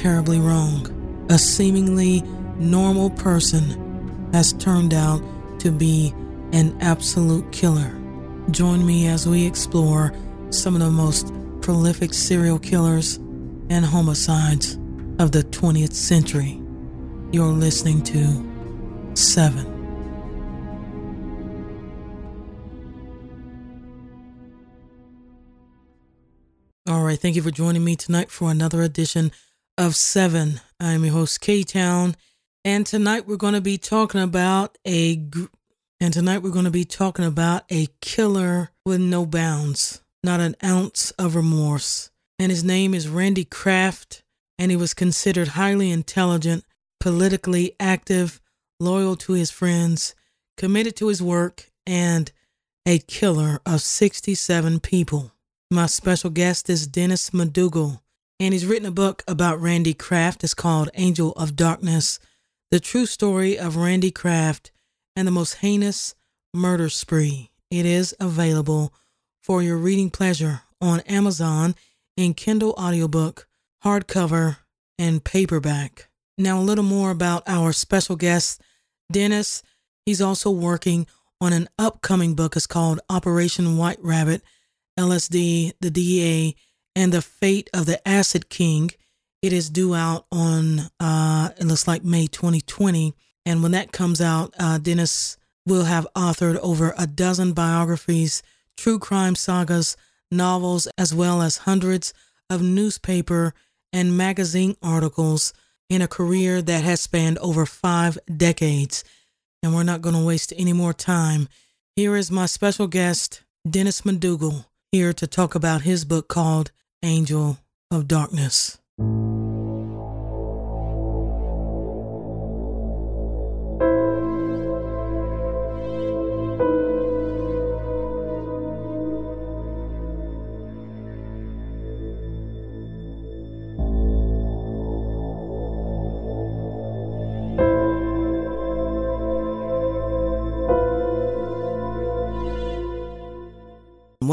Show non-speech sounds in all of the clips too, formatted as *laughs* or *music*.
terribly wrong. A seemingly normal person has turned out to be an absolute killer. Join me as we explore some of the most prolific serial killers and homicides of the 20th century. You're listening to Seven. All right, thank you for joining me tonight for another edition of Seven. I'm your host, K Town, and tonight we're going to be talking about a and tonight we're going to be talking about a killer with no bounds, not an ounce of remorse. And his name is Randy Kraft, and he was considered highly intelligent, politically active, loyal to his friends, committed to his work, and a killer of 67 people. My special guest is Dennis McDougal, and he's written a book about Randy Kraft. It's called Angel of Darkness The True Story of Randy Kraft and the Most Heinous Murder Spree. It is available for your reading pleasure on Amazon in Kindle audiobook, hardcover, and paperback. Now, a little more about our special guest, Dennis. He's also working on an upcoming book. It's called Operation White Rabbit LSD, the DEA, and the Fate of the Acid King. It is due out on, uh, it looks like May 2020. And when that comes out, uh, Dennis will have authored over a dozen biographies, true crime sagas, novels, as well as hundreds of newspaper and magazine articles in a career that has spanned over five decades. And we're not going to waste any more time. Here is my special guest, Dennis McDougal here to talk about his book called Angel of Darkness.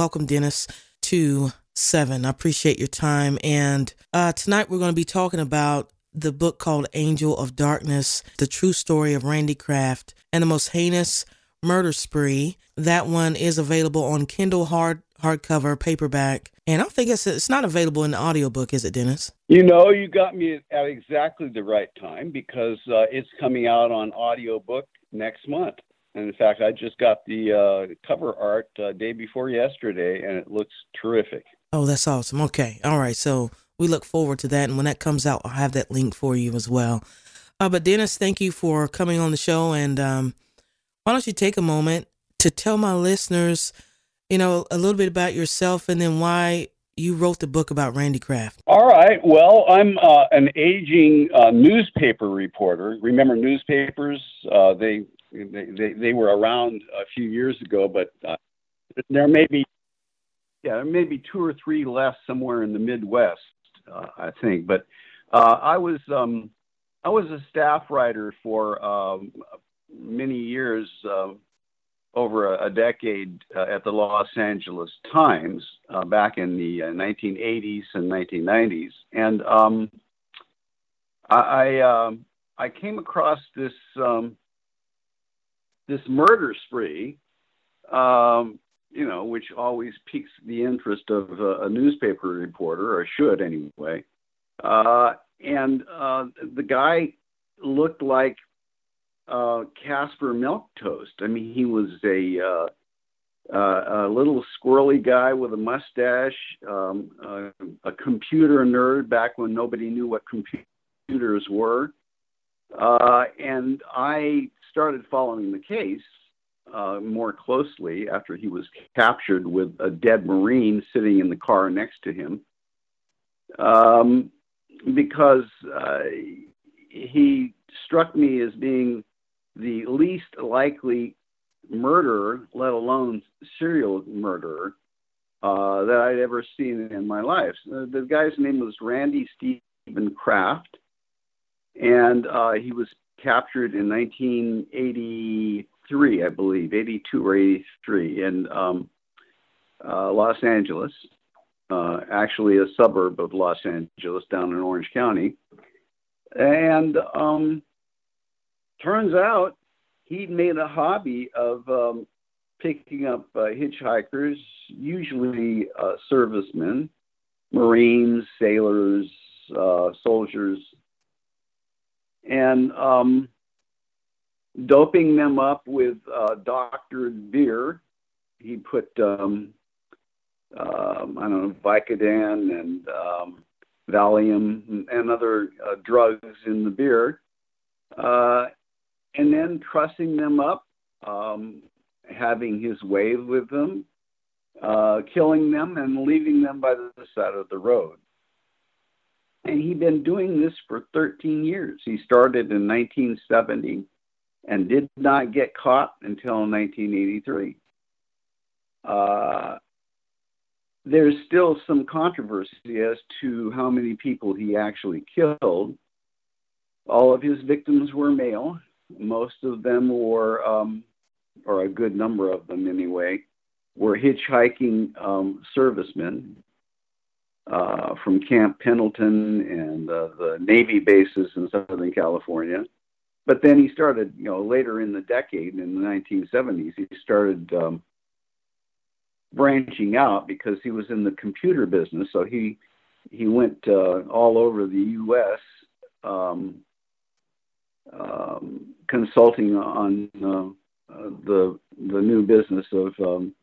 welcome, Dennis, to Seven. I appreciate your time. And uh, tonight we're going to be talking about the book called Angel of Darkness, the true story of Randy Kraft and the most heinous murder spree. That one is available on Kindle hard hardcover, paperback, and I think it's it's not available in the audiobook, is it, Dennis? You know, you got me at exactly the right time because uh, it's coming out on audiobook next month. And in fact, I just got the uh, cover art uh, day before yesterday, and it looks terrific. Oh, that's awesome. Okay, all right. So we look forward to that, and when that comes out, I'll have that link for you as well. Uh, but Dennis, thank you for coming on the show, and um, why don't you take a moment to tell my listeners, you know, a little bit about yourself, and then why you wrote the book about Randy Kraft. All right. Well, I'm uh, an aging uh, newspaper reporter. Remember newspapers? Uh, they they, they, were around a few years ago, but uh, there may be yeah there may be two or three left somewhere in the Midwest, uh, I think. But uh, I was um, I was a staff writer for um, many years, uh, over a, a decade uh, at the Los Angeles Times uh, back in the 1980s and 1990s, and um, I I, um, came across this. Um, this murder spree, um, you know, which always piques the interest of uh, a newspaper reporter, or should anyway. Uh, and uh, the guy looked like uh, Casper Milk Toast. I mean, he was a uh, uh, a little squirrely guy with a mustache, um, a computer nerd back when nobody knew what computers were. Uh, and I started following the case uh, more closely after he was captured with a dead Marine sitting in the car next to him. Um, because uh, he struck me as being the least likely murderer, let alone serial murderer, uh, that I'd ever seen in my life. Uh, the guy's name was Randy Stephen Kraft and uh, he was captured in 1983, I believe, 82 or 83 in um, uh, Los Angeles. uh, actually a suburb of Los Angeles down in Orange County. And um, turns out he'd made a hobby of um, picking up uh, hitchhikers, usually uh, servicemen, Marines, sailors, uh, soldiers, and um, doping them up with uh, doctored beer. He put, um, um, I don't know, Vicodin and um, Valium and other uh, drugs in the beer, uh, and then trussing them up, um, having his way with them, uh, killing them, and leaving them by the side of the road. And he'd been doing this for 13 years. He started in 1970 and did not get caught until 1983. Uh, there's still some controversy as to how many people he actually killed. All of his victims were male. Most of them were, um, or a good number of them anyway, were hitchhiking um, servicemen uh, from Camp Pendleton and uh, the Navy bases in Southern California. But then he started, you know, later in the decade, in the 1970s, he started um, branching out because he was in the computer business. So he he went uh, all over the U.S. Um, um, consulting on uh, uh, the the new business of um,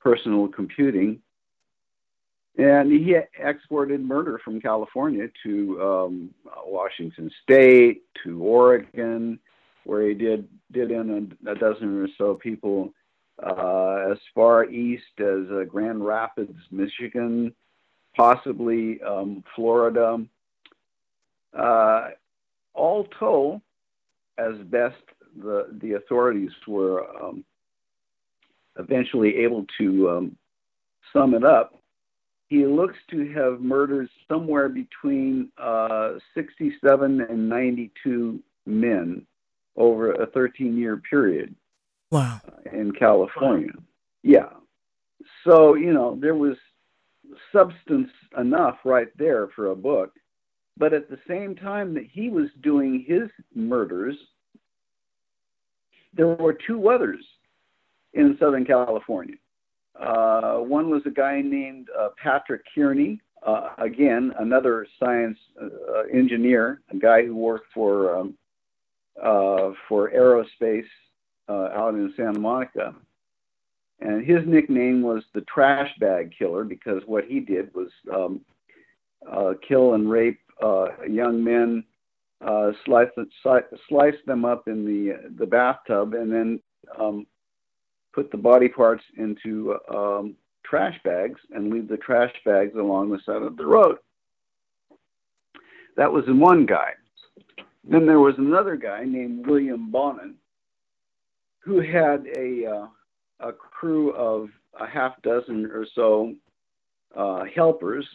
personal computing, and he exported murder from California to um, Washington State, to Oregon, where he did did in a, a dozen or so people uh, as far east as uh, Grand Rapids, Michigan, possibly um, Florida. Uh, all told, as best the the authorities were um, eventually able to um, sum it up, he looks to have murdered somewhere between uh, 67 and 92 men over a 13 year period. Wow. In California. Wow. Yeah. So, you know, there was substance enough right there for a book. But at the same time that he was doing his murders, there were two others in Southern California. Uh, one was a guy named uh, Patrick Kearney, uh, again, another science uh, engineer, a guy who worked for um, uh, for aerospace uh, out in Santa Monica. And his nickname was the trash bag killer because what he did was um, uh, kill and rape uh, young men, uh, slice, slice them up in the, the bathtub, and then um, put the body parts into um, trash bags and leave the trash bags along the side of the road. That was in one guy. Then there was another guy named William Bonin who had a uh, a crew of a half dozen or so uh, helpers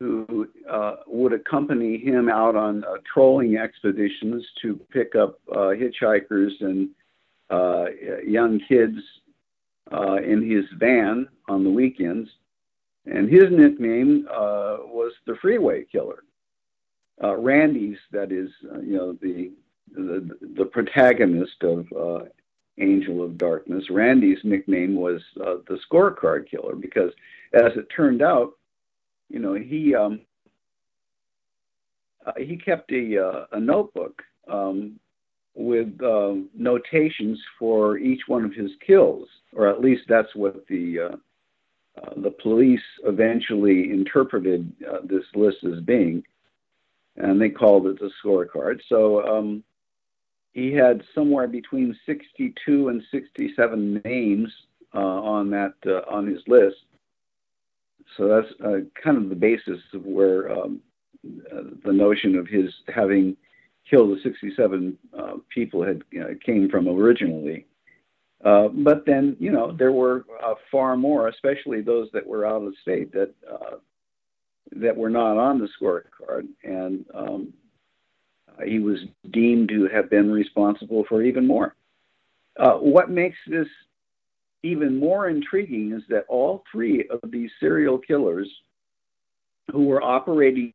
who uh, would accompany him out on uh, trolling expeditions to pick up uh, hitchhikers and uh, young kids in his van on the weekends. And his nickname was the Freeway Killer. Randy's, that is, you know, the the, the protagonist of uh, Angel of Darkness. Randy's nickname was uh, the Scorecard Killer because, as it turned out, you know he um, uh, he kept a uh, a notebook um, with uh, notations for each one of his kills, or at least that's what the uh, uh, the police eventually interpreted this list as being, and they called it the scorecard. So. Um, he had somewhere between 62 and 67 names uh, on that uh, on his list. So that's uh, kind of the basis of where um, uh, the notion of his having killed the 67 uh, people had came from originally. Uh, but then, you know, there were far more, especially those that were out of state that that were not on the scorecard, and um, he was deemed to have been responsible for even more. Uh, what makes this even more intriguing is that all three of these serial killers who were operating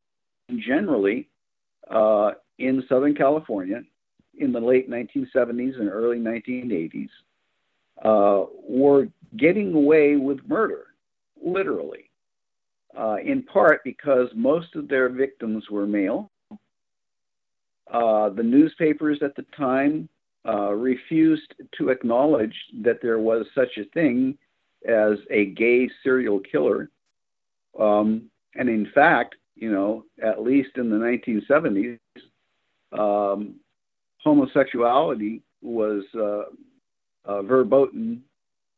generally uh, in Southern California in the late 1970s and early 1980s uh, were getting away with murder, literally, uh, in part because most of their victims were male. Uh, the newspapers at the time uh, refused to acknowledge that there was such a thing as a gay serial killer. Um, and in fact, you know, at least in the 1970s, um, homosexuality was uh, uh, verboten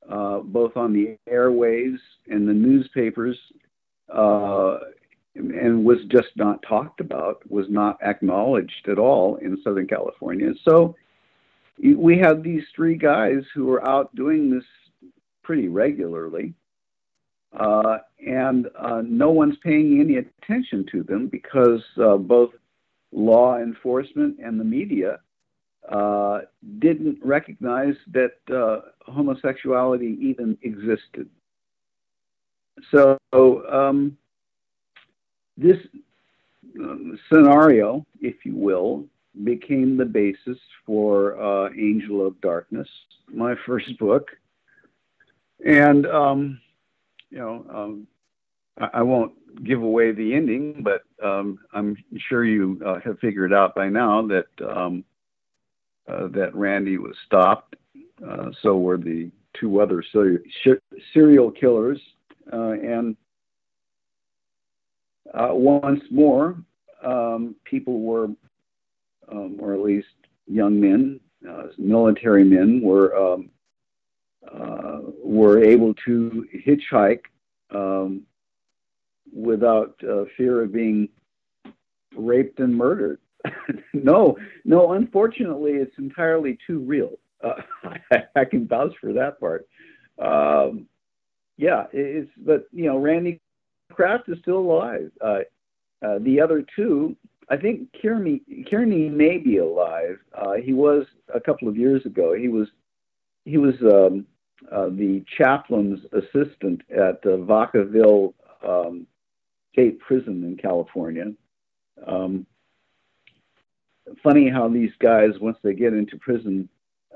uh, both on the airways and the newspapers, uh, and was just not talked about, was not acknowledged at all in Southern California. So we have these three guys who are out doing this pretty regularly. Uh, and uh, no one's paying any attention to them because uh, both law enforcement and the media uh, didn't recognize that uh, homosexuality even existed. So, um, this um, scenario, if you will, became the basis for uh, Angel of Darkness, my first book. And, um, you know, um, I, won't give away the ending, but um, I'm sure you uh, have figured out by now that um, uh, that Randy was stopped. Uh, so were the two other serial killers. Uh, and uh, once more, um, people were um, or at least young men, uh, military men, were um, were able to hitchhike um, without uh, fear of being raped and murdered. *laughs* no, no. Unfortunately, it's entirely too real. Uh, *laughs* I, can vouch for that part. Um, yeah, it's but you know, Randy Kraft is still alive. Uh, uh, the other two I think Kearney Kearney may be alive. Uh, he was a couple of years ago. He was he was um, uh, the chaplain's assistant at Vacaville um, State Prison in California. Um, funny how these guys, once they get into prison,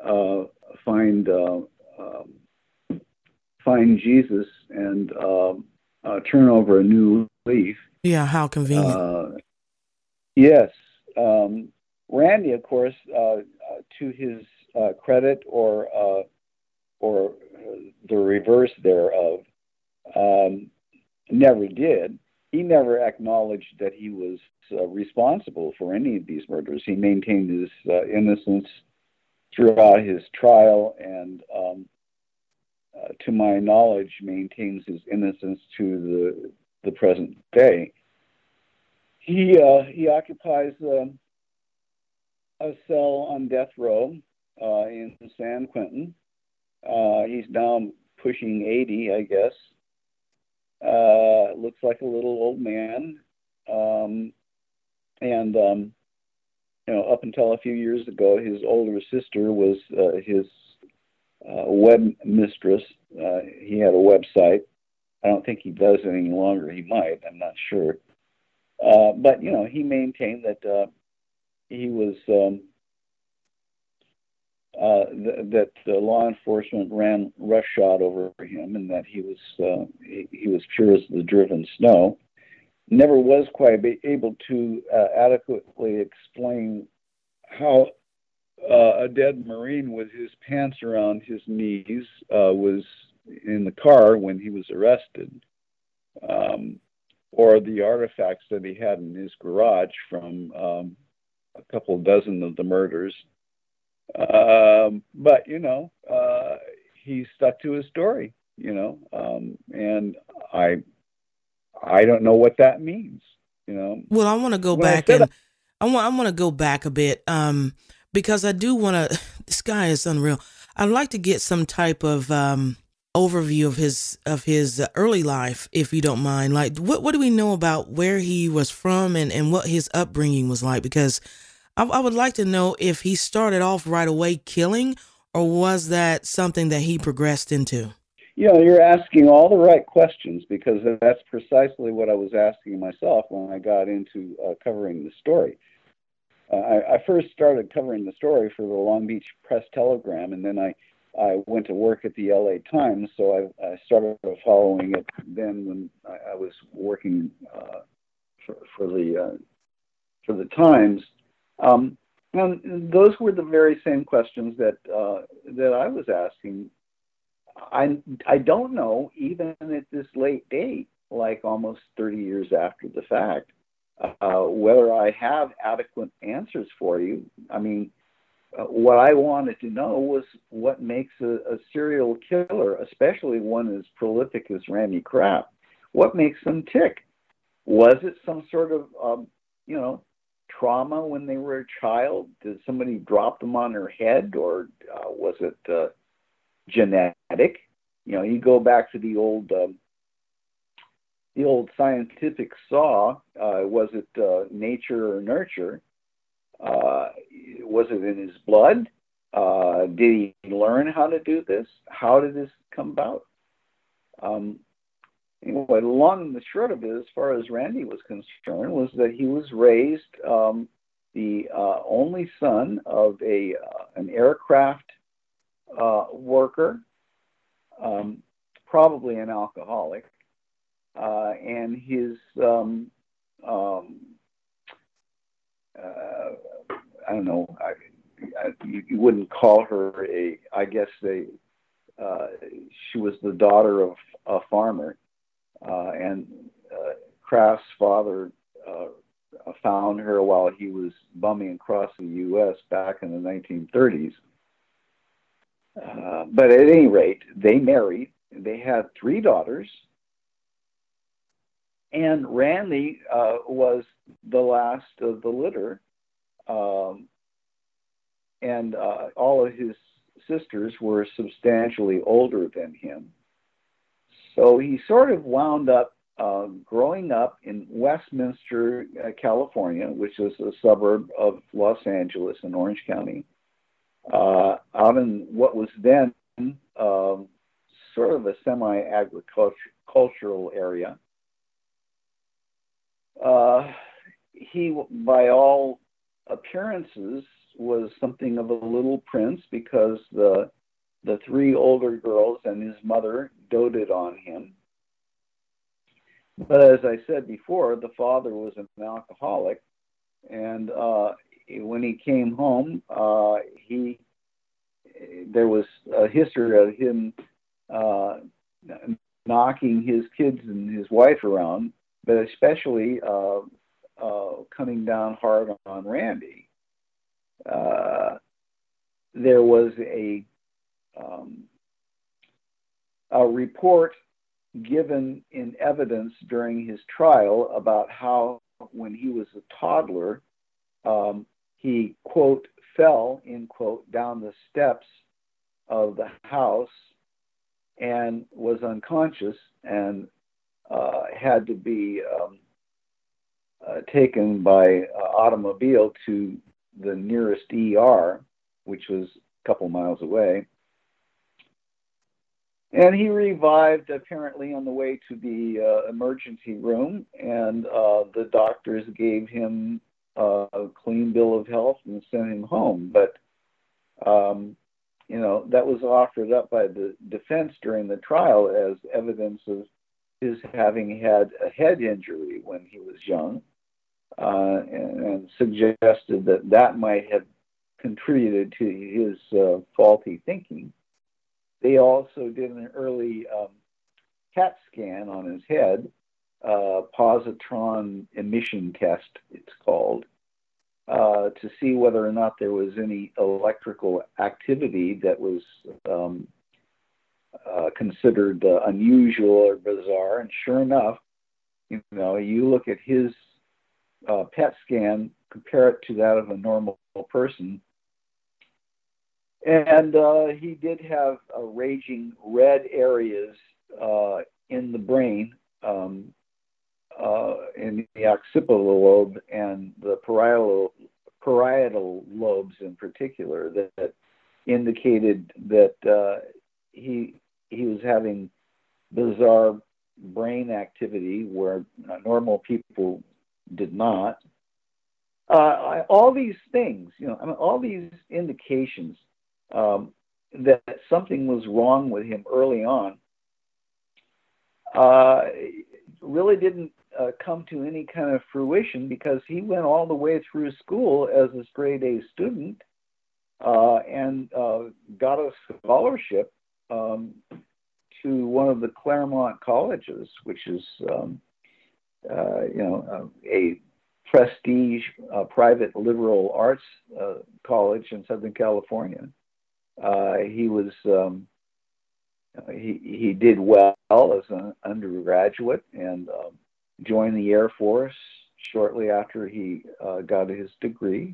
uh, find uh, um, find Jesus and um, uh, turn over a new leaf. Yeah, how convenient Yes. Um, Randy, of course, uh, uh, to his uh, credit or uh, or the reverse thereof, um, never did. He never acknowledged that he was uh, responsible for any of these murders. He maintained his uh, innocence throughout his trial, and um, to my knowledge, maintains his innocence to the the present day he uh, he occupies um, a cell on death row uh, in San Quentin. Uh, he's now pushing 80, I guess. Uh, looks like a little old man. Um, and, um, you know, up until a few years ago, his older sister was uh, his uh, web mistress. Uh, he had a website. I don't think he does any longer. He might. I'm not sure. Uh, but you know, he maintained that uh, he was um, uh, th- that law enforcement ran roughshod over him, and that he was uh, he, he, was pure as the driven snow. Never was quite able to uh, adequately explain how a dead Marine with his pants around his knees was in the car when he was arrested. Um, or the artifacts that he had in his garage from um, a couple dozen of the murders. Um, but you know, uh, he stuck to his story. You know, um, and I, I don't know what that means. You know. Well, I want to go when back and I, I want I want to go back a bit um, because I do want to. *sighs* This guy is unreal. I'd like to get some type of um, overview of his of his early life, if you don't mind. Like, what what do we know about where he was from and and what his upbringing was like? Because I, I would like to know if he started off right away killing, or was that something that he progressed into? you know, you're asking all the right questions because that's precisely what I was asking myself when I got into uh, covering the story. Uh, I, I, first started covering the story for the Long Beach Press Telegram, and then I, I went to work at the LA Times, so I, I started following it then when I, I was working uh, for, for, the uh, for the Times. Um, and those were the very same questions that uh, that I was asking I I don't know even at this late date, like almost 30 years after the fact, uh, whether I have adequate answers for you. I mean, uh, what I wanted to know was what makes a, a, serial killer, especially one as prolific as Randy Kraft, what makes them tick? Was it some sort of, um, you know, trauma when they were a child? Did somebody drop them on their head, or uh, was it uh, genetic. You know, you go back to the old um, the old scientific saw. Uh, was it uh, nature or nurture? Uh, was it in his blood? Uh, did he learn how to do this? How did this come about? Um, anyway, long and the short of it, as far as Randy was concerned, was that he was raised um, the uh, only son of a uh, an aircraft uh, worker, um, probably an alcoholic, uh, and his um, um, uh, I don't know. I, I, you, you, wouldn't call her a. I guess they. Uh, she was the daughter of a farmer, and Kraft's father found her while he was bumming across the U.S. back in the 1930s uh, but at any rate, they married. They had three daughters. And Randy uh, was the last of the litter. Um, and uh, all of his sisters were substantially older than him. So he sort of wound up uh, growing up in Westminster, uh, California, which is a suburb of Los Angeles in Orange County uh, out in what was then um, sort of a semi-agricultural area. Uh, he, by all appearances, was something of a little prince because the the three older girls and his mother doted on him. But as I said before, the father was an alcoholic, and uh, when he came home, uh, he there was a history of him uh, knocking his kids and his wife around, but especially uh, uh, coming down hard on Randy. Uh, there was a um, a report given in evidence during his trial about how when he was a toddler um, he, quote, fell, in quote, down the steps of the house and was unconscious and uh, had to be um, uh, taken by uh, automobile to the nearest ER, which was a couple miles away. And he revived apparently on the way to the uh, emergency room, and uh, the doctors gave him a clean bill of health and sent him home. But um, you know that was offered up by the defense during the trial as evidence of his having had a head injury when he was young, uh, and, and, suggested that that might have contributed to his uh, faulty thinking. They also did an early um, CAT scan on his head, uh, positron emission test, it's called, uh, to see whether or not there was any electrical activity that was um, uh, considered uh, unusual or bizarre. And sure enough, you know, you look at his uh, PET scan, compare it to that of a normal person, and uh, he did have raging red areas in the brain um, uh, in the occipital lobe and the parietal, parietal lobes in particular that, that indicated that uh, he he was having bizarre brain activity where normal people did not. Uh, all these things, you know, I mean, all these indications um, that something was wrong with him early on, uh, really didn't uh, come to any kind of fruition because he went all the way through school as a straight A student uh, and uh, got a scholarship um, to one of the Claremont colleges, which is, um, uh, you know, a prestige uh, private liberal arts college in Southern California. He was um, he he did well as an undergraduate and um, joined the Air Force shortly after he uh, got his degree.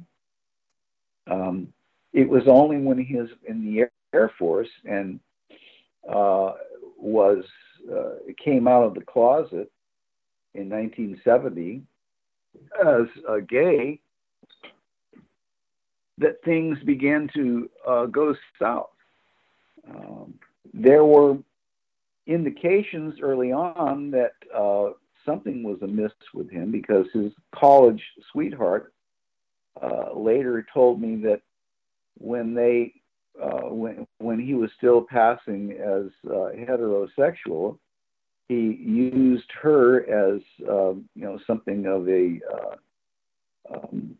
Um, it was only when he was in the Air Force and uh, was uh, came out of the closet in 1970 as a gay that things began to uh, go south. Um, there were indications early on that uh, something was amiss with him because his college sweetheart uh, later told me that when they uh, when when he was still passing as uh, heterosexual, he used her as uh, you know something of a uh, um,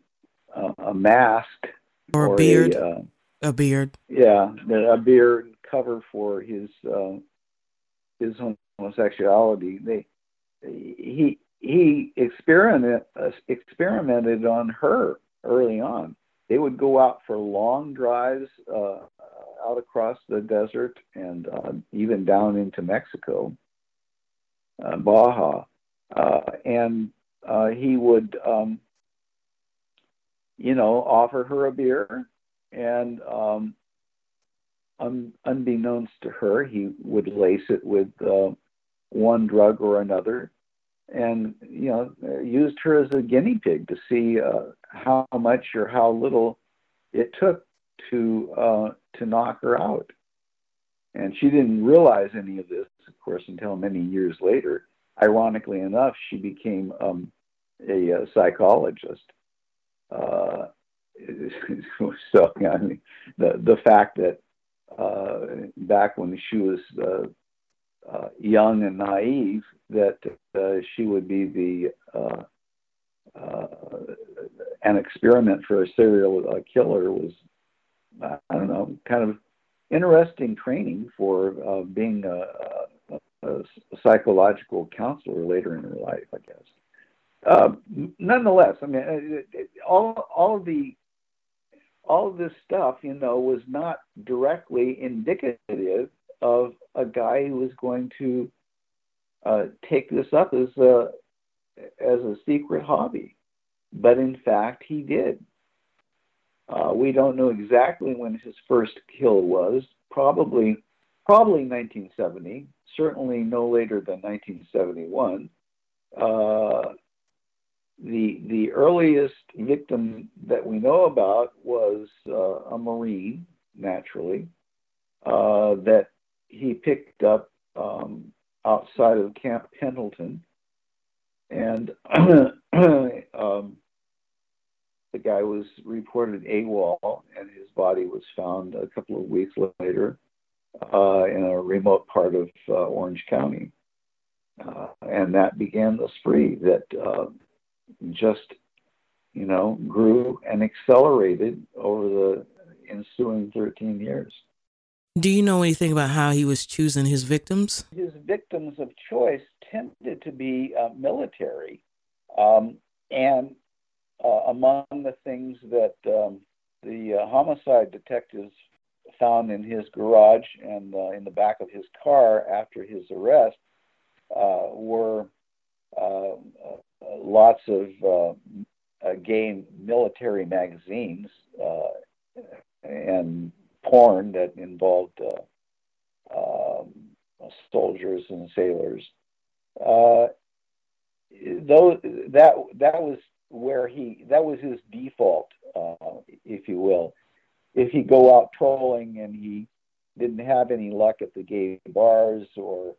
a mask or, or a beard. A, uh, a, beard. Yeah, a beard cover for his uh, his homosexuality. They he he experimented experimented on her early on. They would go out for long drives uh, out across the desert and uh, even down into Mexico, uh, Baja, uh, and uh, he would, um, you know, offer her a beer, and um, un- unbeknownst to her, he would lace it with uh, one drug or another, and you know used her as a guinea pig to see uh, how much or how little it took to uh, to knock her out. And she didn't realize any of this, of course, until many years later. Ironically enough, she became um, a, a, psychologist. Uh, *laughs* so, I mean, the the fact that uh, back when she was uh, uh, young and naive that uh, she would be the uh, an experiment for a serial killer was I don't know kind of interesting training for being a, a, a, psychological counselor later in her life, I guess. Uh, nonetheless, I mean, it, it, all all the all this stuff, you know, was not directly indicative of a guy who was going to uh, take this up as a as a secret hobby, but in fact he did. Uh, we don't know exactly when his first kill was. Probably, probably 1970. Certainly no later than 1971. Uh, the the earliest victim that we know about was uh, a Marine, naturally, uh, that he picked up um, outside of Camp Pendleton, and *clears throat* um, the guy was reported AWOL, and his body was found a couple of weeks later uh, in a remote part of uh, Orange County. Uh, and that began the spree that uh, just, you know, grew and accelerated over the ensuing 13 years. Do you know anything about how he was choosing his victims? His victims of choice tended to be uh, military. Um, and uh, among the things that um, the uh, homicide detectives found in his garage and uh, in the back of his car after his arrest uh, were uh, lots of gay military magazines and porn that involved uh, um, soldiers and sailors. Uh, though that that was where he that was his default, uh, if you will. If he go out trolling and he didn't have any luck at the gay bars or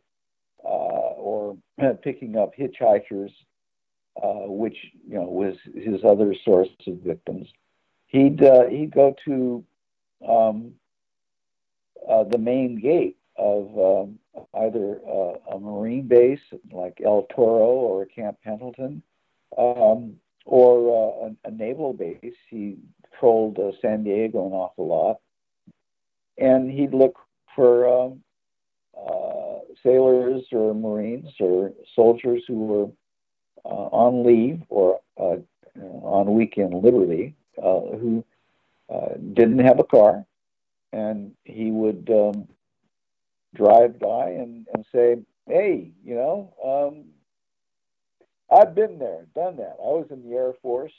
uh, or *clears throat* picking up hitchhikers, uh, which you know was his other source of victims. He'd uh, he'd go to um, uh, the main gate of um, either uh, a Marine base like El Toro or Camp Pendleton, um, or uh, a, a, naval base. He patrolled uh, San Diego an awful lot, and he'd look for um, uh, sailors or Marines or soldiers who were uh, on leave or uh, on weekend liberty who didn't have a car, and he would um, drive by and, and say, "Hey, you know." Um, I've been there, done that. I was in the Air Force.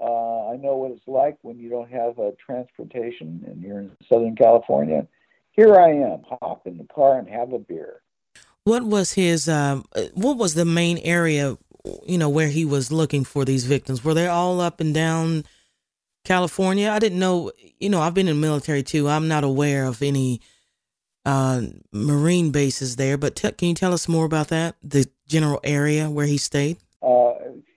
Uh, I know what it's like when you don't have a transportation and you're in Southern California. Here I am, hop in the car and have a beer. What was his? Um, what was the main area? You know where he was looking for these victims. Were they all up and down California? I didn't know. You know, I've been in the military too. I'm not aware of any uh, Marine bases there. But can you tell us more about that? The general area where he stayed. Uh,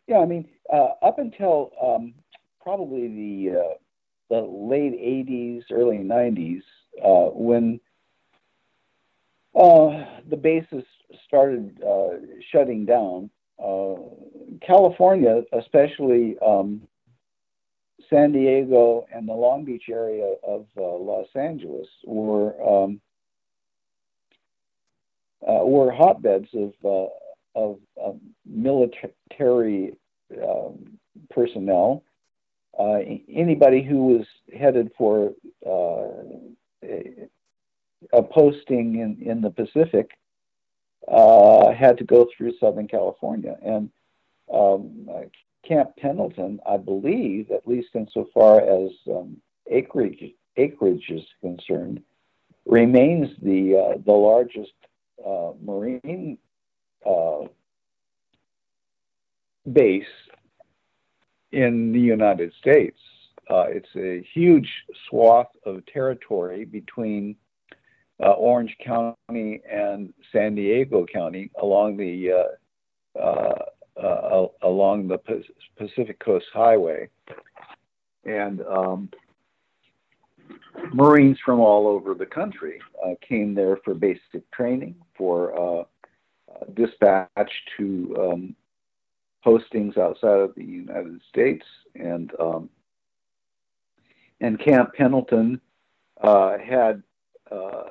yeah, I mean, uh, up until um, probably the uh, the late '80s, early '90s, uh, when uh, the bases started uh, shutting down, California, especially um, San Diego and the Long Beach area of Los Angeles, were um, were hotbeds of of, of military um, personnel. Uh, anybody who was headed for uh, a, a, posting in, in the Pacific uh, had to go through Southern California. And um, Camp Pendleton, I believe, at least insofar as um, acreage, acreage is concerned, remains the, uh, the largest uh, marine uh, base in the United States. Uh, it's a huge swath of territory between uh, Orange County and San Diego County along the uh, uh, uh along the Pacific Coast Highway, and um, Marines from all over the country came there for basic training, for dispatch to um, postings outside of the United States, and um, and Camp Pendleton uh, had uh,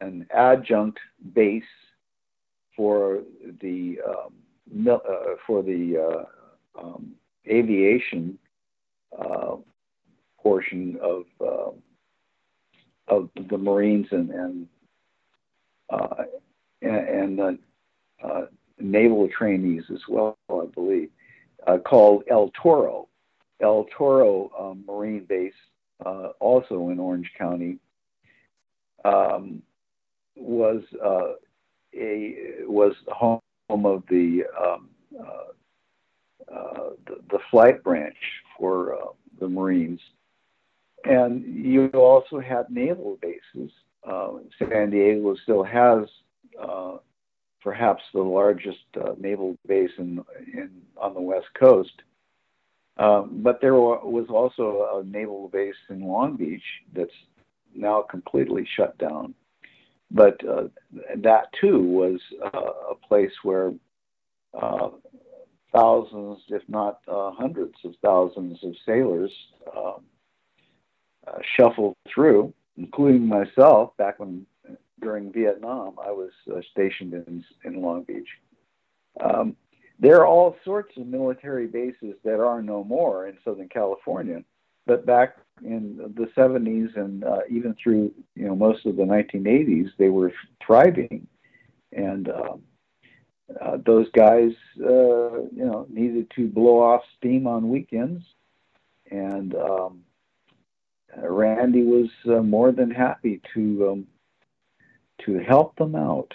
an adjunct base for the um, uh, for the uh, um, aviation uh, portion of uh, of the Marines and and and, and naval trainees as well, I believe, uh, called El Toro. El Toro um, Marine Base, uh, also in Orange County, um, was uh, a was home of the, um, uh, uh, the, the flight branch for uh, the Marines, and you also had naval bases. San Diego still has perhaps the largest uh, naval base in, in, on the west coast. Um, but there was also a naval base in Long Beach that's now completely shut down. But uh, that too was uh, a place where uh, thousands, if not uh, hundreds of thousands of sailors um, uh, shuffled through, including myself back when during Vietnam, I was uh, stationed in, in Long Beach. Um, there are all sorts of military bases that are no more in Southern California, but back in the 70s and uh, even through you know most of the 1980s, they were thriving, and um, uh, those guys uh, you know needed to blow off steam on weekends, and um, Randy was uh, more than happy to um, to help them out.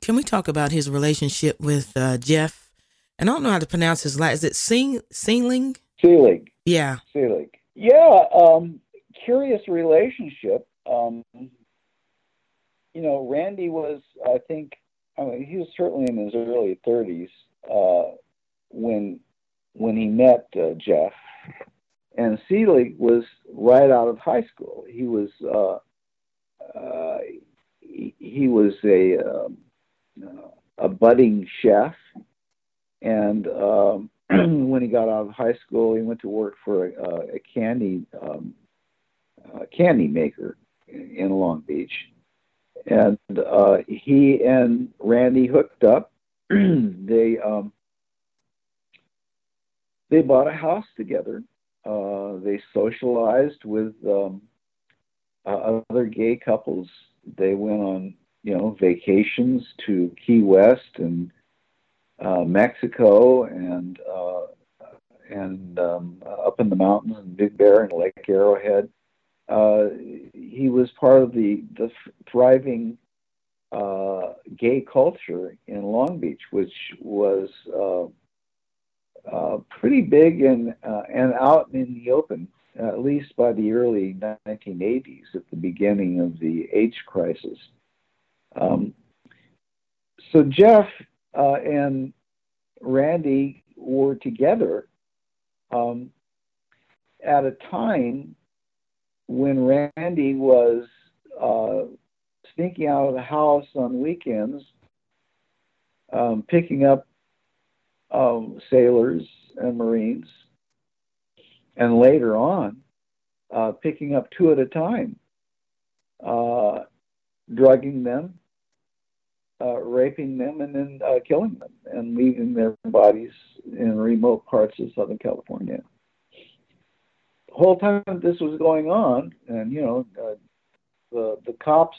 Can we talk about his relationship with uh, Jeff? And I don't know how to pronounce his last. Is it Sing Sealing? Seelig. Yeah. Seelig. Yeah. Um, curious relationship. Um, you know, Randy was, I think, I mean, he was certainly in his early 30s uh, when when he met uh, Jeff, and Seelig was right out of high school. He was uh, uh, he, he, was a um, a budding chef, and um, *clears throat* when he got out of high school, he went to work for a, a candy um, a candy maker in Long Beach, and uh, he and Randy hooked up. *clears throat* they um, they bought a house together. Uh, they socialized with um, uh, other gay couples. They went on, you know, vacations to Key West and uh, Mexico and uh, and um, up in the mountains and Big Bear and Lake Arrowhead. Uh, he was part of the the thriving uh, gay culture in Long Beach, which was uh, uh, pretty big and uh, and out in the open, at least by the early 1980s, at the beginning of the AIDS crisis. Um, so Jeff uh, and Randy were together um, at a time when Randy was uh, sneaking out of the house on weekends, um, picking up um, sailors and Marines, and later on, uh, picking up two at a time, uh, drugging them, uh, raping them, and then uh, killing them, and leaving their bodies in remote parts of Southern California. The whole time this was going on, and you know, uh, the the cops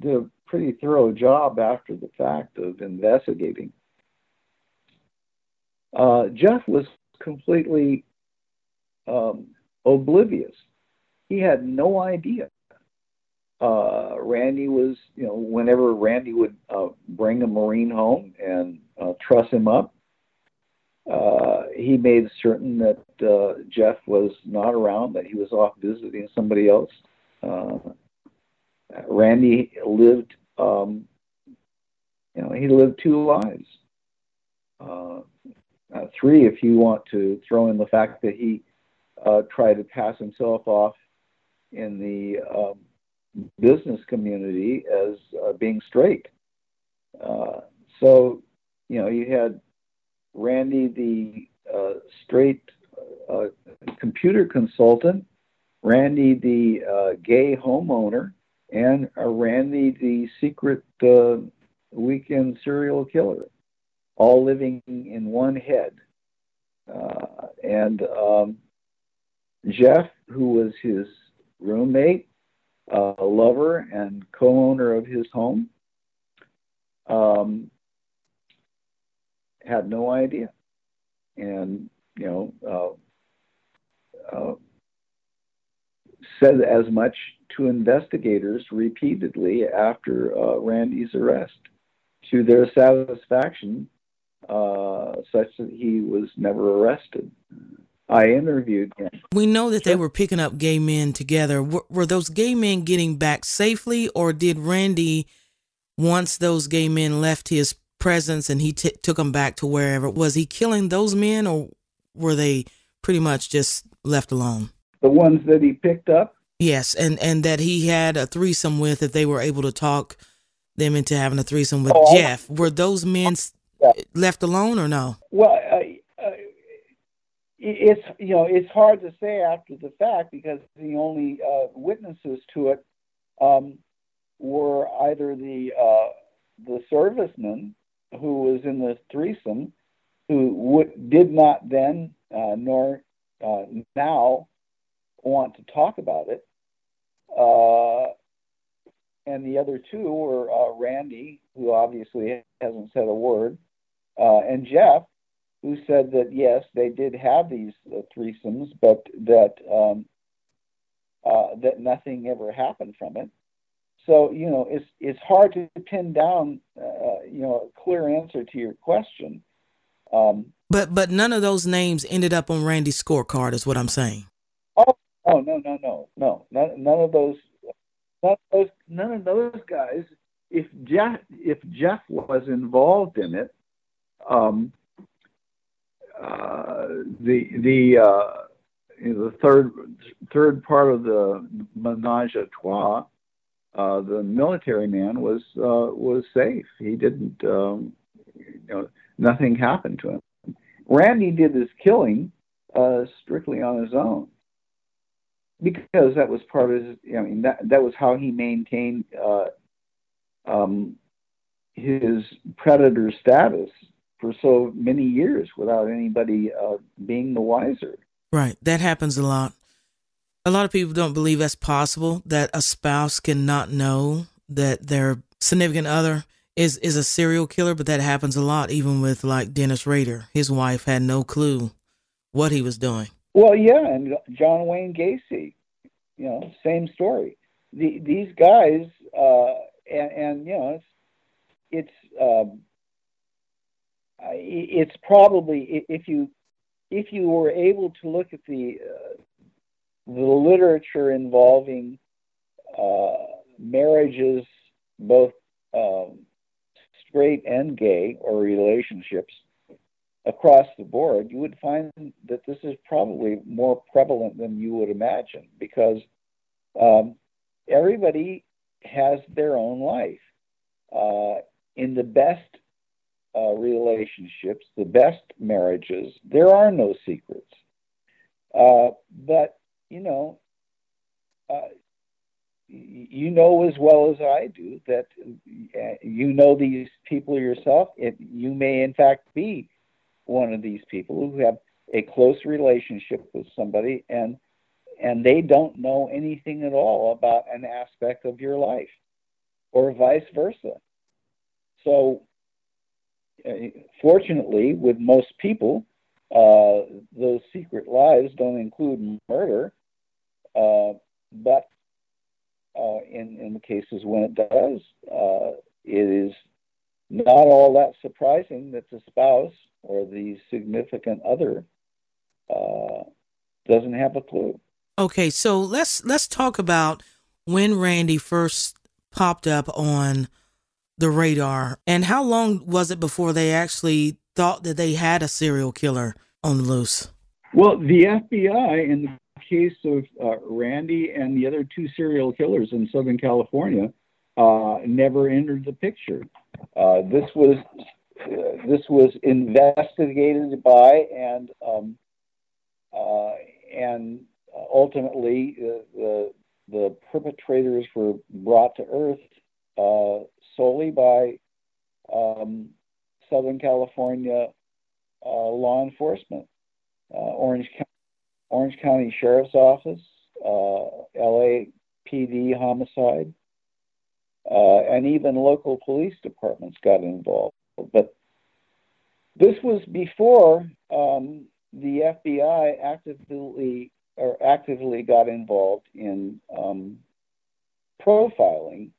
did a pretty thorough job after the fact of investigating uh, Jeff was completely um, oblivious. He had no idea. Uh, Randy was, you know, whenever Randy would uh, bring a Marine home and uh, truss him up, uh, he made certain that uh, Jeff was not around, that he was off visiting somebody else. Uh, Randy lived, um, you know, he lived two lives. Uh, uh, three if you want to throw in the fact that he uh, tried to pass himself off in the um, business community as uh, being straight. Uh, so, you know, you had Randy, the uh, straight uh, computer consultant, Randy, the gay homeowner, and Randy, the secret weekend serial killer all living in one head. Uh, and um, Jeff, who was his roommate, uh, lover, and co owner of his home, um, had no idea. And, you know, uh, uh said as much to investigators repeatedly after uh, Randy's arrest. To their satisfaction, uh, such that he was never arrested. I interviewed him. We know that they were picking up gay men together. Were, were those gay men getting back safely, or did Randy, once those gay men left his presence and he t- took them back to wherever, was he killing those men, or were they pretty much just left alone? The ones that he picked up. Yes, and and that he had a threesome with, if they were able to talk them into having a threesome with oh, Jeff. Were those men left alone or no? Well, it's you know it's hard to say after the fact because the only uh, witnesses to it um, were either the uh, the serviceman who was in the threesome, who would, did not then uh, nor uh, now want to talk about it. and the other two were Randy, who obviously hasn't said a word, uh, and Jeff, who said that yes, they did have these uh, threesomes, but that um, uh, that nothing ever happened from it. So you know, it's it's hard to pin down uh, you know a clear answer to your question. Um, but but none of those names ended up on Randy's scorecard, is what I'm saying. Oh, oh no no no no none, none of those none of those none of those guys if Jeff if Jeff was involved in it, um, uh, the the uh, the third third part of the menage a trois, uh, the military man was uh, was safe. He didn't, um, you know, nothing happened to him. Randy did his killing uh, strictly on his own because that was part of his. I mean, that that was how he maintained um, his predator status for so many years without anybody uh, being the wiser. Right, that happens a lot. A lot of people don't believe that's possible that a spouse cannot know that their significant other is is a serial killer, but that happens a lot, even with like Dennis Rader. His wife had no clue what he was doing. Well, yeah, and John Wayne Gacy, you know, same story. The, these guys, uh, and, and, you know, it's it's um, it's probably if you if you were able to look at the uh, the literature involving uh, marriages, both um, straight and gay, or relationships across the board, you would find that this is probably more prevalent than you would imagine because um, everybody has their own life. Uh, in the best uh, relationships, the best marriages, there are no secrets. Uh, but, you know, uh, you know as well as I do that uh, you know these people yourself. It, you may, in fact, be one of these people who have a close relationship with somebody and and they don't know anything at all about an aspect of your life or vice versa so fortunately with most people uh, those secret lives don't include murder uh, but uh, in, in the cases when it does uh, it is not all that surprising that the spouse or the significant other uh, doesn't have a clue. Okay, so let's let's talk about when Randy first popped up on the radar, and how long was it before they actually thought that they had a serial killer on the loose? Well, the FBI, in the case of uh, Randy and the other two serial killers in Southern California, uh, never entered the picture. Uh, this was uh, this was investigated by and um, uh, and ultimately uh, the the perpetrators were brought to earth solely by um, Southern California uh, law enforcement, Orange Orange County Sheriff's Office, LAPD homicide, and even local police departments got involved. But this was before um, the FBI actively or actively got involved in um, profiling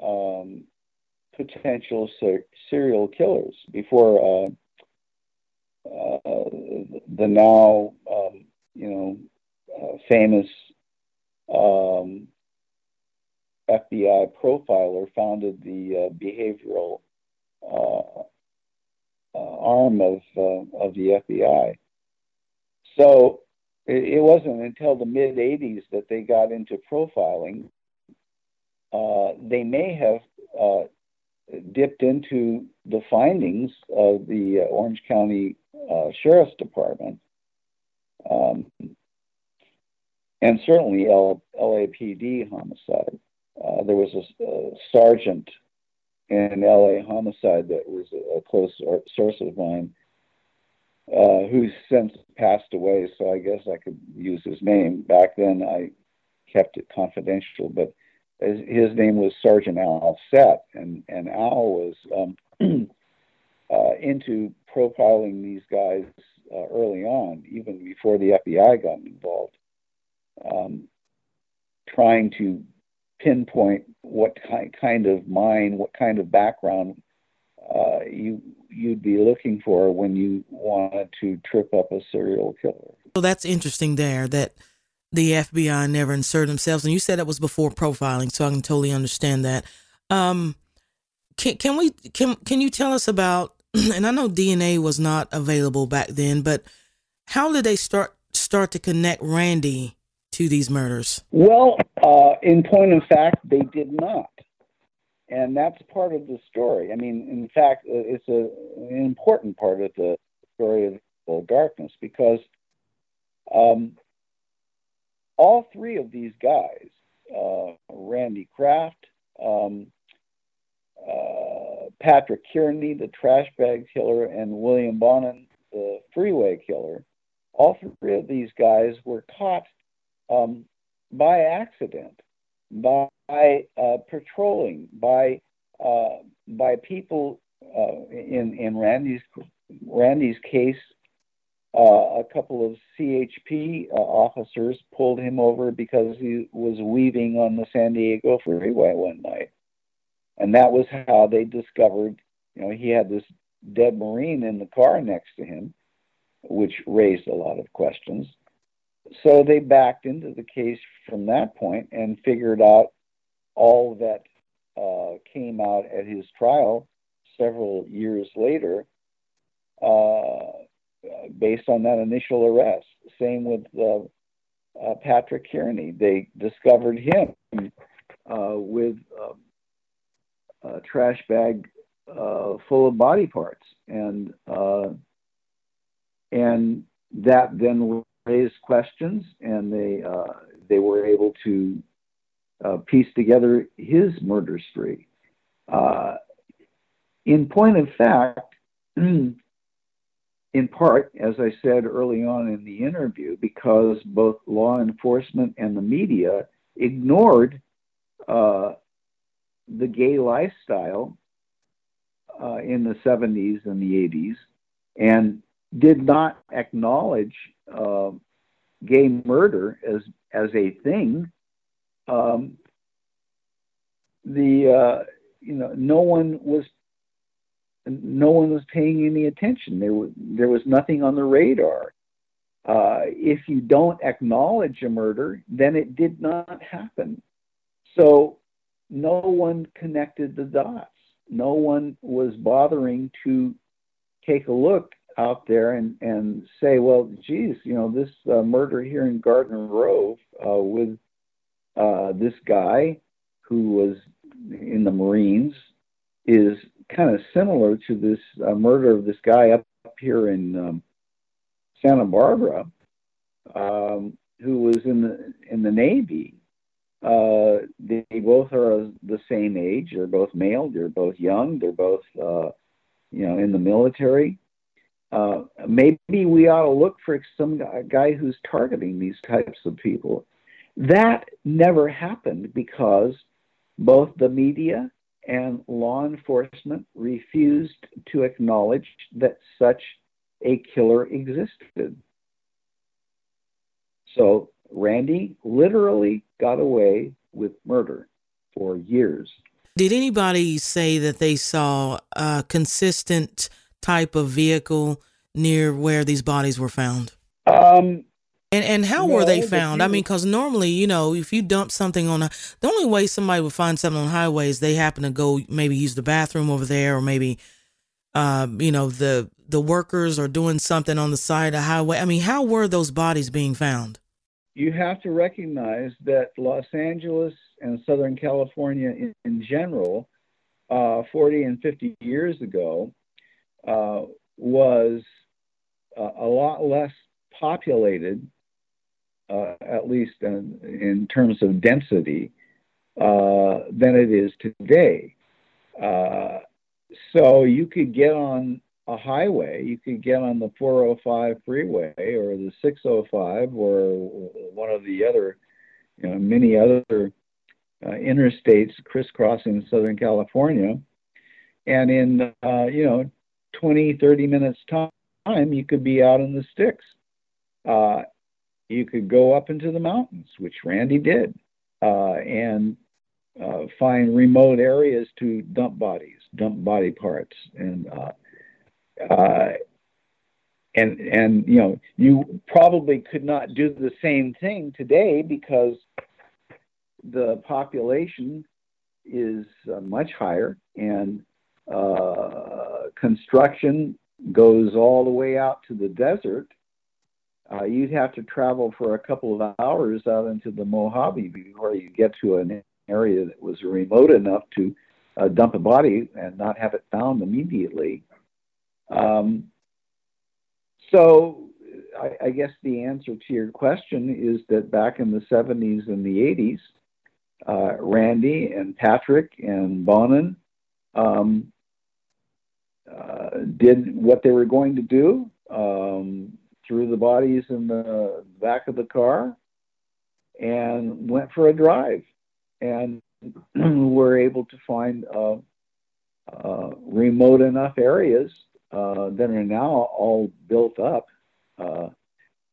um, potential ser- serial killers before uh, uh, the now um, you know uh, famous um, FBI profiler founded the uh, behavioral uh, uh, arm of of the FBI. So it, it, wasn't until the mid '80s that they got into profiling. they may have dipped into the findings of the Orange County Sheriff's Department. Um, and certainly L- LAPD homicide. Uh, there was a, a, sergeant in LA homicide that was a close source of mine, uh, who's since passed away. So I guess I could use his name. Back then, I kept it confidential, but his name was Sergeant Al Sett, and and Al was um, *clears throat* uh, into profiling these guys uh, early on, even before the FBI got involved, um, trying to pinpoint what kind of mind, what kind of background uh, you you'd be looking for when you wanted to trip up a serial killer. So that's interesting there that the FBI never inserted themselves, and you said it was before profiling, so I can totally understand that. Um, can can we can can you tell us about? *clears throat* And I know DNA was not available back then, but how did they start start to connect Randy to these murders? Well, uh, in point of fact, they did not, and that's part of the story. I mean, in fact, uh, it's a, an important part of the story of Darkness because um, all three of these guys, uh, Randy Kraft, um, uh, Patrick Kearney, the trash bag killer, and William Bonin, the freeway killer, all three of these guys were caught um, by accident, by uh, patrolling, by uh, by people. Uh, in in Randy's Randy's case, uh, a couple of CHP uh, officers pulled him over because he was weaving on the San Diego freeway one night, and that was how they discovered. You know, he had this dead Marine in the car next to him, which raised a lot of questions. So they backed into the case from that point and figured out all that uh, came out at his trial several years later. Uh, based on that initial arrest. Same with uh, uh, Patrick Kearney. They discovered him uh, with um, a trash bag uh, full of body parts, and uh, and that then raised questions, and they uh, they were able to piece together his murder spree. in point of fact. *clears throat* in part, as I said early on in the interview, because both law enforcement and the media ignored uh, the gay lifestyle uh, in the 70s and the 80s and did not acknowledge uh, gay murder as, as a thing. Um, the uh, you know no one was no one was paying any attention. There was there was nothing on the radar. Uh, if you don't acknowledge a murder, then it did not happen. So no one connected the dots. No one was bothering to take a look out there and, and say, well, geez, you know, this uh, murder here in Garden Grove uh, with uh, this guy who was in the Marines is kind of similar to this uh, murder of this guy up, up here in um, Santa Barbara, um, who was in the in the Navy. Uh, they both are the same age. They're both male. They're both young. They're both, uh, you know, in the military. Uh, maybe we ought to look for some guy who's targeting these types of people. That never happened because both the media and law enforcement refused to acknowledge that such a killer existed. So Randy literally got away with murder for years. Did anybody say that they saw a consistent type of vehicle near where these bodies were found? Um, and and how no, were they found? I mean, because normally, you know, if you dump something on a, the only way somebody would find something on highways, is they happen to go maybe use the bathroom over there, or maybe, uh, you know, the the workers are doing something on the side of the highway. I mean, how were those bodies being found? You have to recognize that Los Angeles and Southern California in, in general, uh, 40 and 50 years ago, uh, was uh, a lot less populated uh, at least in, in, terms of density, uh, than it is today. Uh, so you could get on a highway, you could get on the 405 freeway or the 605 or one of the other, you know, many other uh, interstates crisscrossing Southern California. And in, uh, you know, 20, 30 minutes time, you could be out in the sticks. Uh, you could go up into the mountains, which Randy did, uh, and uh, find remote areas to dump bodies, dump body parts, and uh, uh, and and you know you probably could not do the same thing today because the population is uh, much higher, and uh, construction goes all the way out to the desert. Uh, you'd have to travel for a couple of hours out into the Mojave before you get to an area that was remote enough to uh, dump a body and not have it found immediately. Um, so I, I, guess the answer to your question is that back in the 70s and the 80s, uh, Randy and Patrick and Bonin um, uh, did what they were going to do, um, threw the bodies in the back of the car, and went for a drive. And *clears throat* were able to find uh, uh, remote enough areas uh, that are now all built up. Uh,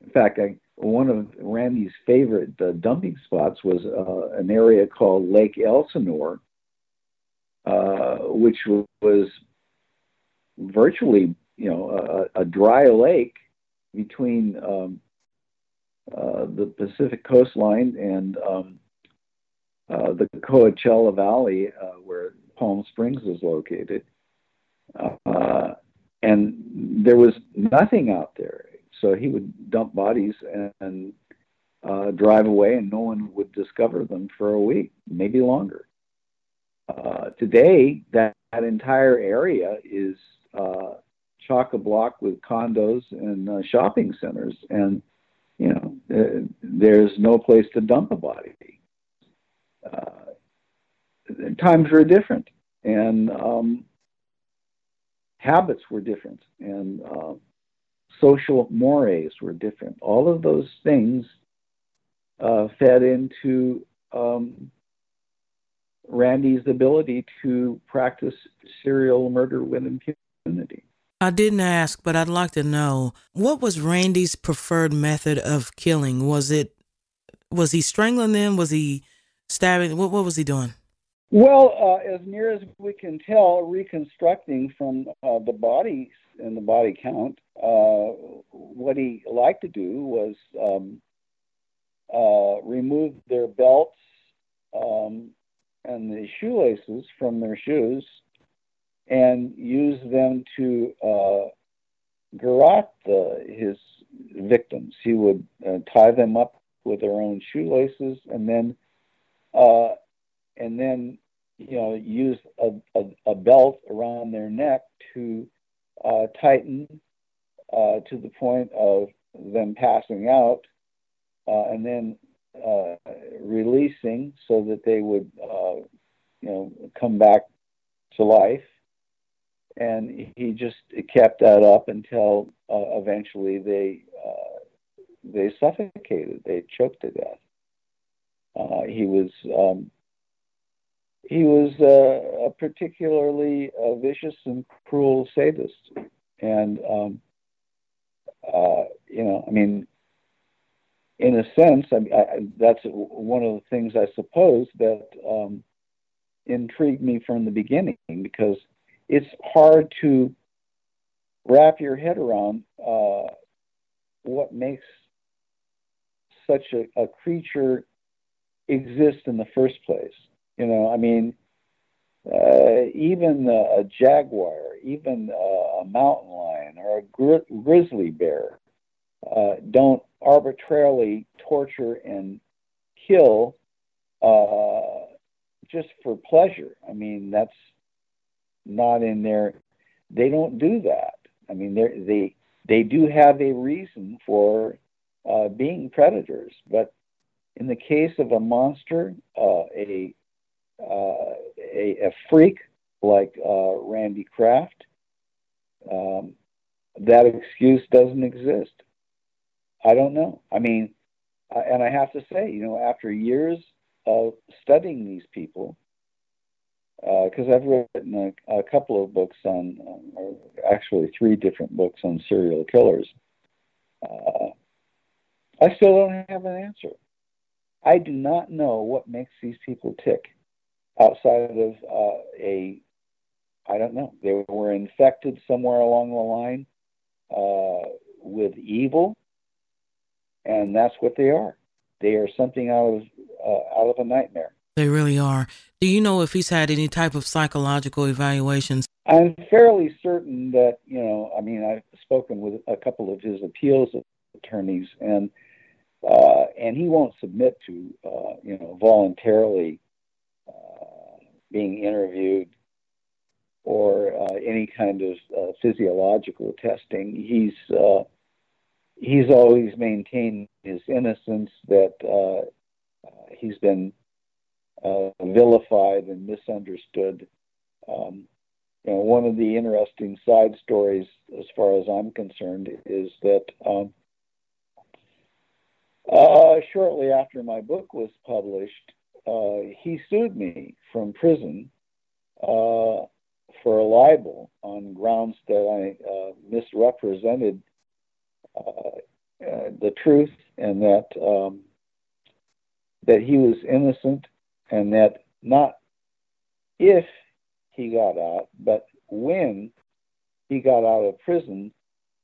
in fact, I, one of Randy's favorite uh, dumping spots was uh, an area called Lake Elsinore, which was virtually, you know, a, a dry lake between um, the Pacific coastline and um, uh, the Coachella Valley, uh, where Palm Springs is located. Uh, and there was nothing out there. So he would dump bodies and, and uh, drive away, and no one would discover them for a week, maybe longer. Uh, today, that, that entire area is uh, chock a block with condos and uh, shopping centers, and you know, uh, there's no place to dump a body uh, times were different and um, habits were different and uh, social mores were different. All of those things uh, fed into um, Randy's ability to practice serial murder with impunity. I didn't ask, but I'd like to know what was Randy's preferred method of killing? Was it was he strangling them? Was he stabbing? What what was he doing? Well, uh, as near as we can tell, reconstructing from uh, the bodies and the body count, uh, what he liked to do was um, uh, remove their belts um, and the shoelaces from their shoes and use them to uh, garrote the, his victims. He would uh, tie them up with their own shoelaces and then uh, and then you know use a, a, a, belt around their neck to uh, tighten uh, to the point of them passing out, uh, and then uh, releasing so that they would you know come back to life. And he just kept that up until eventually they they suffocated, they choked to death. Uh, he was um, he was uh, a particularly uh, vicious and cruel sadist, and um, uh, you know, I mean, in a sense, I, I, that's one of the things I suppose that um, intrigued me from the beginning because it's hard to wrap your head around uh, what makes such a, a creature exist in the first place. You know, I mean, uh, even a jaguar, even a mountain lion or a gri- grizzly bear uh, don't arbitrarily torture and kill uh, just for pleasure. I mean, that's not in their. They don't do that. I mean, they they do have a reason for uh, being predators, but in the case of a monster, uh, a, uh, a, a freak like uh, Randy Kraft, um, that excuse doesn't exist. I don't know. I mean, and I have to say, you know, after years of studying these people, because uh, I've written a, a, couple of books on, or actually three different books on serial killers, uh, I still don't have an answer. I do not know what makes these people tick outside of uh, a, I don't know, they were infected somewhere along the line uh, with evil, and that's what they are. They are something out of uh, out of a nightmare. They really are. Do you know if he's had any type of psychological evaluations? I'm fairly certain that, you know, I mean, I've spoken with a couple of his appeals attorneys, and uh, and he won't submit to, uh, you know, voluntarily uh, being interviewed or uh, any kind of uh, physiological testing. He's uh, he's always maintained his innocence. That he's been vilified and misunderstood. Um, you know, one of the interesting side stories, as far as I'm concerned, is that um, uh, shortly after my book was published, uh, he sued me from prison uh, for a libel on grounds that I uh, misrepresented uh, uh, the truth and that um, that he was innocent and that not if he got out, but when he got out of prison,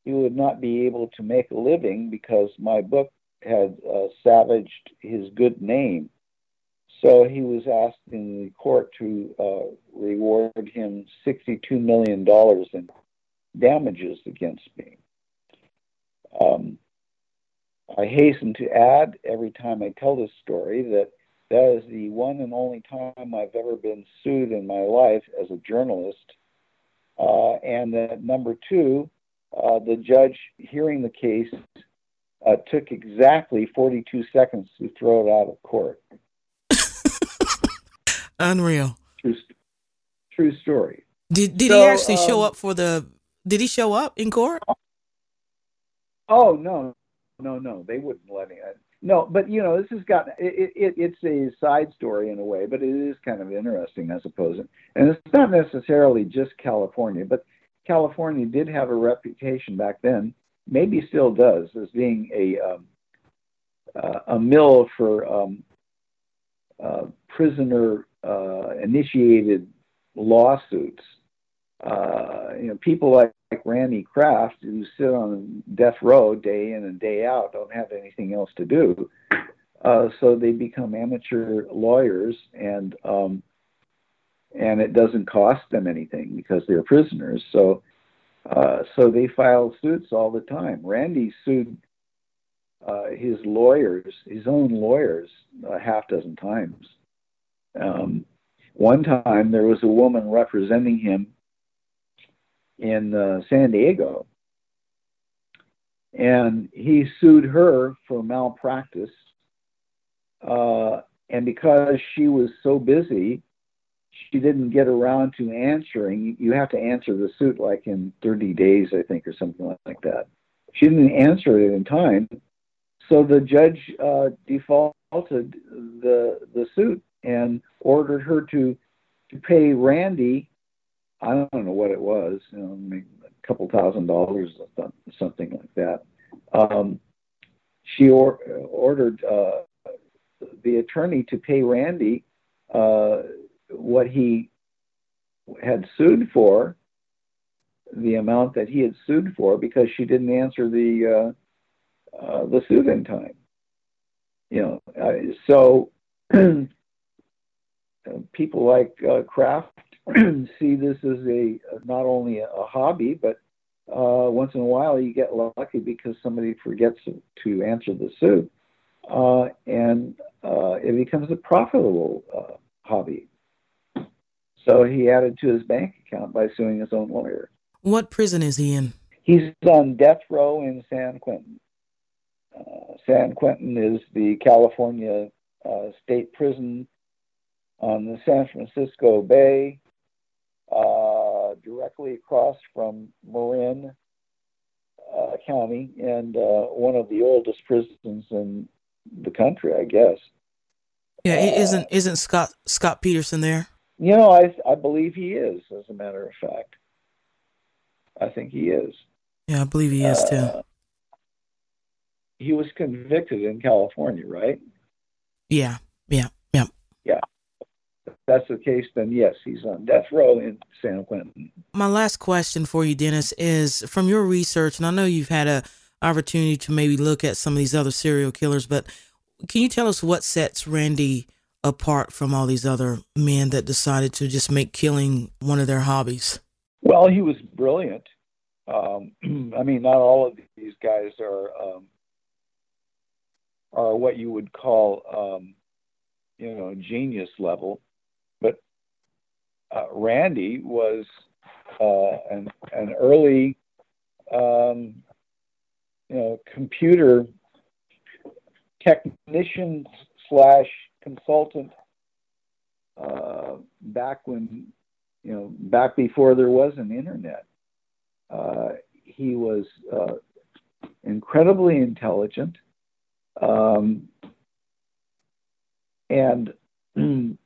he would not be able to make a living because my book had uh, savaged his good name. So he was asked in the court to uh, reward him $62 million in damages against me. Um, I hasten to add every time I tell this story that that is the one and only time I've ever been sued in my life as a journalist. Uh, and that number two, uh, the judge hearing the case uh, took exactly 42 seconds to throw it out of court. *laughs* Unreal. True, true story. Did did so, he actually um, show up for the? Did he show up in court? Oh no, no, no. They wouldn't let him. No, but you know, this has got it, it, It's a side story in a way, but it is kind of interesting, I suppose. And it's not necessarily just California, but California did have a reputation back then, maybe still does, as being a um, uh, a mill for um, uh, prisoner uh, initiated lawsuits. Uh, you know, people like like Randy Kraft, who sit on death row day in and day out, don't have anything else to do. Uh, so they become amateur lawyers, and um, and it doesn't cost them anything because they're prisoners. So uh, so they file suits all the time. Randy sued uh, his lawyers, his own lawyers, a half dozen times. Um, one time there was a woman representing him in uh, San Diego. And he sued her for malpractice. Uh, and because she was so busy, she didn't get around to answering. You have to answer the suit like in 30 days, I think, or something like that. She didn't answer it in time. So the judge uh, defaulted the, the suit and ordered her to, to pay Randy I don't know what it was, you know, maybe a couple thousand dollars, something like that. Um, she or, ordered uh, the attorney to pay Randy uh, what he had sued for, the amount that he had sued for, because she didn't answer the uh, uh the suit in time. You know, so *clears throat* people like uh, Kraft *clears throat* see this as a not only a, hobby, but uh, once in a while you get lucky because somebody forgets to answer the suit, uh, and uh, it becomes a profitable uh, hobby. So he added to his bank account by suing his own lawyer. What prison is he in? He's on death row in San Quentin. Uh, San Quentin is the California uh, state prison on the San Francisco Bay uh, directly across from Marin uh, County and uh, one of the oldest prisons in the country, I guess. Yeah, isn't isn't Scott Scott Peterson there? You know, I I believe he is. As a matter of fact, I think he is. Yeah, I believe he is too. Uh, he was convicted in California, right? Yeah. That's the case, then yes, he's on death row in San Quentin. My last question for you, Dennis, is from your research, and I know you've had a opportunity to maybe look at some of these other serial killers, but can you tell us what sets Randy apart from all these other men that decided to just make killing one of their hobbies? Well, he was brilliant. Um, *clears throat* I mean, not all of these guys are um, are what you would call, um, you know, genius level, uh, Randy was uh, an an early, um, you know, computer technician slash consultant uh, back when you know back before there was an internet. Uh, he was uh, incredibly intelligent um, and *clears throat*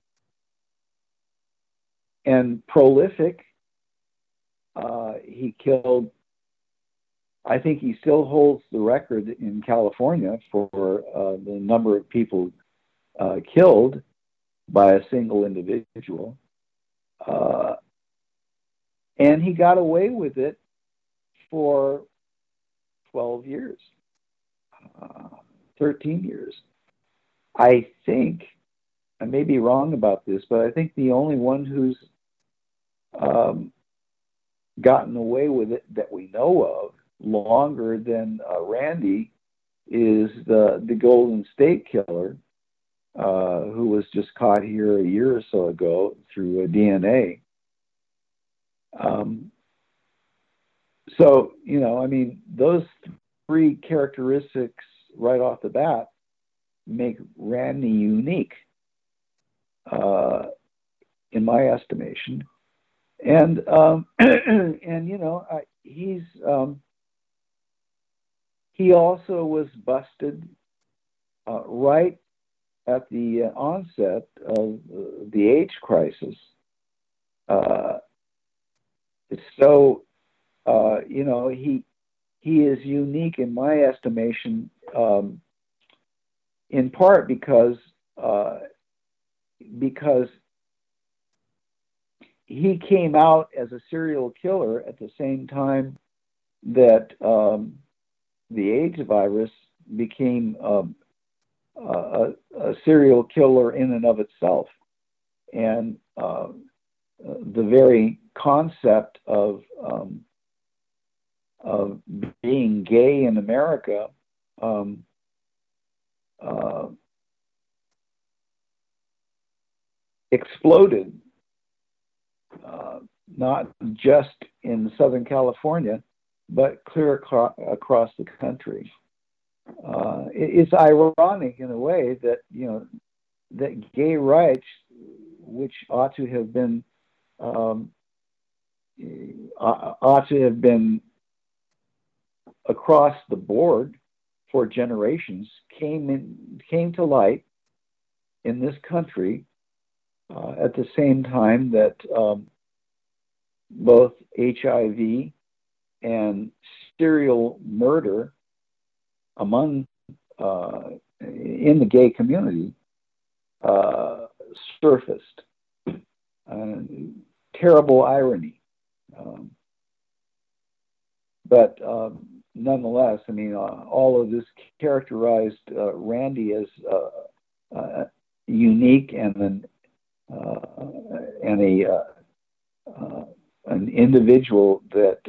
and prolific. Uh, he killed. I think he still holds the record in California for uh, the number of people uh, killed by a single individual. Uh, and he got away with it for 12 years, uh, 13 years. I think, I may be wrong about this, but I think the only one who's um, gotten away with it that we know of longer than uh, Randy is the the Golden State Killer, uh, who was just caught here a year or so ago through a DNA. Um, so, you know, I mean, those three characteristics right off the bat make Randy unique, uh, in my estimation. And um, *clears throat* and you know, I, he's um, he also was busted uh, right at the onset of the AIDS crisis. Uh, so uh, you know, he he is unique in my estimation, um, in part because uh, because he came out as a serial killer at the same time that um, the AIDS virus became um, a, a, serial killer in and of itself, and uh, the very concept of um, of being gay in America um, uh, exploded, uh, not just in Southern California, but clear acro- across the country. Uh, it, it's ironic in a way that you know that gay rights, which ought to have been um, ought to have been across the board for generations came in came to light in this country uh, at the same time that um, both HIV and serial murder among uh, in the gay community uh, surfaced. terrible irony. Um, but um, nonetheless, I mean, uh, all of this characterized uh, Randy as uh, uh unique and an uh, and a uh, an individual that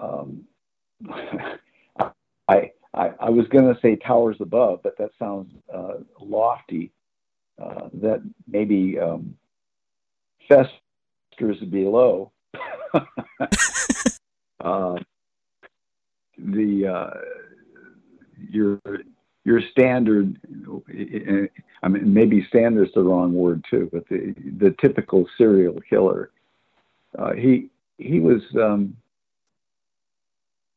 um, *laughs* I, I, I was going to say towers above, but that sounds lofty. that maybe um, festers below. *laughs* *laughs* uh, the uh, your your standard I mean maybe standard's the wrong word too, but the the typical serial killer. Uh, he he was um,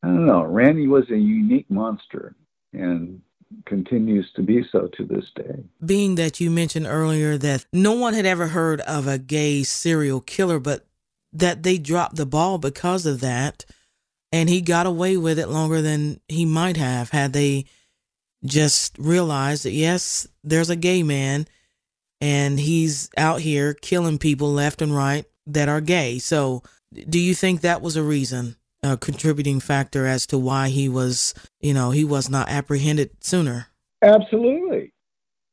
I don't know. Randy was a unique monster and continues to be so to this day. Being that you mentioned earlier that no one had ever heard of a gay serial killer, but that they dropped the ball because of that and he got away with it longer than he might have had they just realized that yes, there's a gay man and he's out here killing people left and right that are gay. So, do you think that was a reason, a contributing factor as to why he was, you know, he was not apprehended sooner? Absolutely.